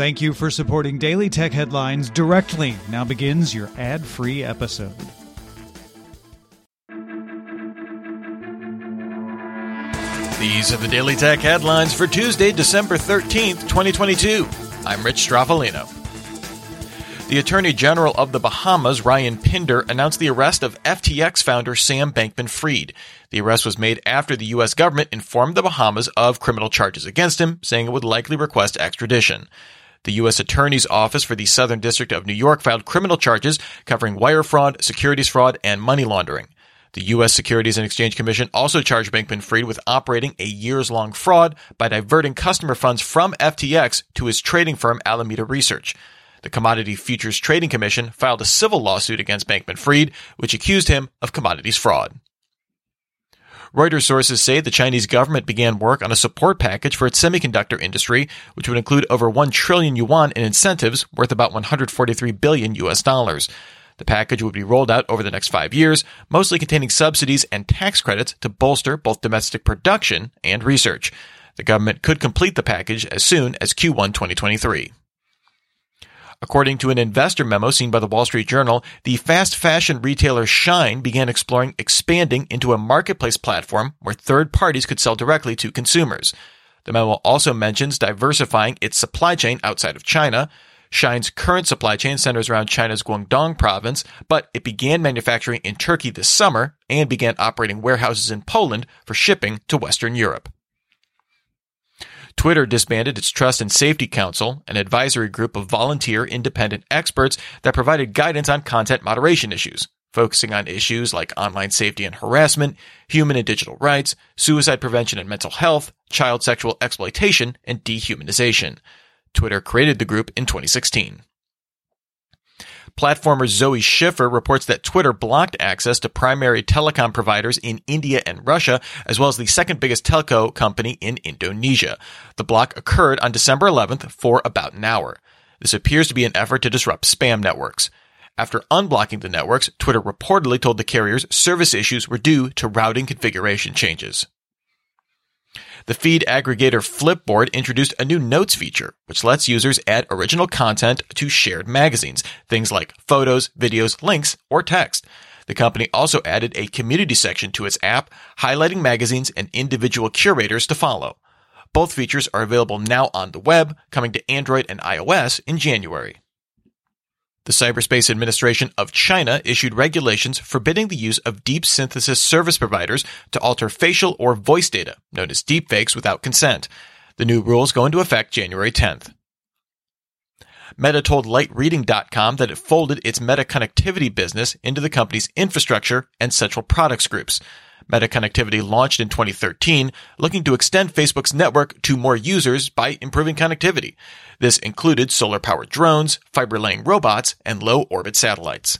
Thank you for supporting Daily Tech Headlines directly. Now begins your ad free episode. These are the Daily Tech headlines for Tuesday, December 13th, 2022. I'm Rich Stroffolino. The Attorney General of the Bahamas, Ryan Pinder, announced the arrest of FTX founder Sam Bankman Fried. The arrest was made after the U.S. government informed the Bahamas of criminal charges against him, saying it would likely request extradition. The U.S. Attorney's Office for the Southern District of New York filed criminal charges covering wire fraud, securities fraud, and money laundering. The U.S. Securities and Exchange Commission also charged Bankman Fried with operating a years long fraud by diverting customer funds from FTX to his trading firm Alameda Research. The Commodity Futures Trading Commission filed a civil lawsuit against Bankman Fried, which accused him of commodities fraud. Reuters sources say the Chinese government began work on a support package for its semiconductor industry, which would include over 1 trillion yuan in incentives worth about 143 billion US dollars. The package would be rolled out over the next five years, mostly containing subsidies and tax credits to bolster both domestic production and research. The government could complete the package as soon as Q1 2023. According to an investor memo seen by the Wall Street Journal, the fast fashion retailer Shein began exploring expanding into a marketplace platform where third parties could sell directly to consumers. The memo also mentions diversifying its supply chain outside of China. Shein's current supply chain centers around China's Guangdong province, but it began manufacturing in Turkey this summer and began operating warehouses in Poland for shipping to Western Europe. Twitter disbanded its Trust and Safety Council, an advisory group of volunteer independent experts that provided guidance on content moderation issues, focusing on issues like online safety and harassment, human and digital rights, suicide prevention and mental health, child sexual exploitation, and dehumanization. Twitter created the group in 2016. Platformer Zoe Schiffer reports that Twitter blocked access to primary telecom providers in India and Russia, as well as the second biggest telco company in Indonesia. The block occurred on December 11th for about an hour. This appears to be an effort to disrupt spam networks. After unblocking the networks, Twitter reportedly told the carriers service issues were due to routing configuration changes. The feed aggregator Flipboard introduced a new notes feature, which lets users add original content to shared magazines, things like photos, videos, links, or text. The company also added a community section to its app, highlighting magazines and individual curators to follow. Both features are available now on the web, coming to Android and iOS in January. The Cyberspace Administration of China issued regulations forbidding the use of deep synthesis service providers to alter facial or voice data, known as deepfakes, without consent. The new rules go into effect January 10th. Meta told LightReading.com that it folded its Meta connectivity business into the company's infrastructure and central products groups. Meta Connectivity launched in 2013, looking to extend Facebook's network to more users by improving connectivity. This included solar powered drones, fiber laying robots, and low orbit satellites.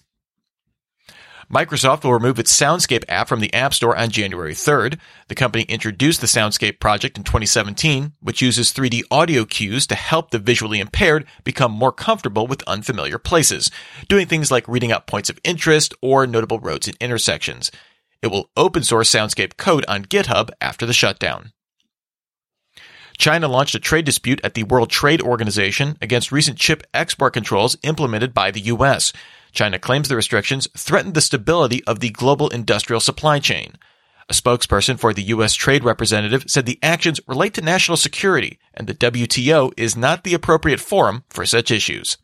Microsoft will remove its Soundscape app from the App Store on January 3rd. The company introduced the Soundscape project in 2017, which uses 3D audio cues to help the visually impaired become more comfortable with unfamiliar places, doing things like reading out points of interest or notable roads and intersections. It will open source Soundscape code on GitHub after the shutdown. China launched a trade dispute at the World Trade Organization against recent chip export controls implemented by the U.S. China claims the restrictions threatened the stability of the global industrial supply chain. A spokesperson for the U.S. Trade Representative said the actions relate to national security and the WTO is not the appropriate forum for such issues.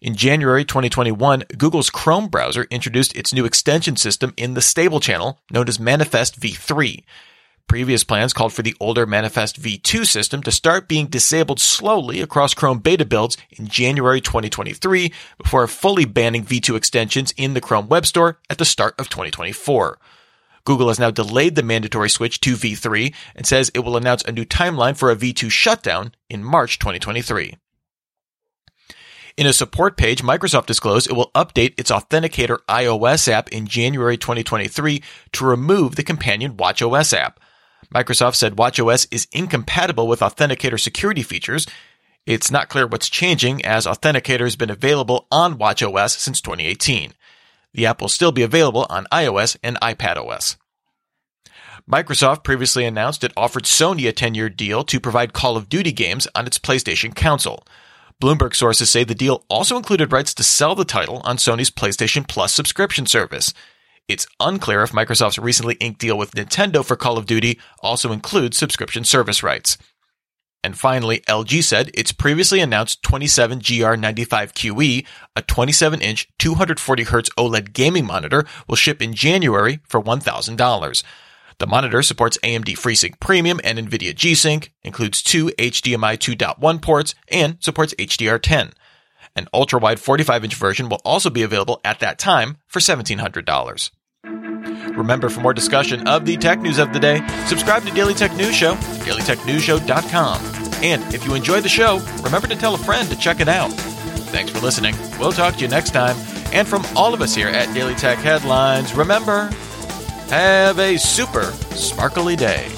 In January 2021, Google's Chrome browser introduced its new extension system in the stable channel known as Manifest v3. Previous plans called for the older Manifest v2 system to start being disabled slowly across Chrome beta builds in January 2023 before fully banning v2 extensions in the Chrome Web Store at the start of 2024. Google has now delayed the mandatory switch to v3 and says it will announce a new timeline for a v2 shutdown in March 2023. In a support page, Microsoft disclosed it will update its Authenticator iOS app in January 2023 to remove the companion WatchOS app. Microsoft said WatchOS is incompatible with Authenticator security features. It's not clear what's changing as Authenticator has been available on WatchOS since 2018. The app will still be available on iOS and iPadOS. Microsoft previously announced it offered Sony a 10 year deal to provide Call of Duty games on its PlayStation console. Bloomberg sources say the deal also included rights to sell the title on Sony's PlayStation Plus subscription service. It's unclear if Microsoft's recently inked deal with Nintendo for Call of Duty also includes subscription service rights. And finally, LG said its previously announced 27GR95QE, a 27 inch 240Hz OLED gaming monitor, will ship in January for $1,000. The monitor supports AMD FreeSync Premium and NVIDIA G-Sync, includes two HDMI 2.1 ports, and supports HDR10. An ultra-wide 45-inch version will also be available at that time for $1,700. Remember, for more discussion of the tech news of the day, subscribe to Daily Tech News Show, dailytechnewsshow.com. And if you enjoy the show, remember to tell a friend to check it out. Thanks for listening. We'll talk to you next time. And from all of us here at Daily Tech Headlines, remember, have a super sparkly day.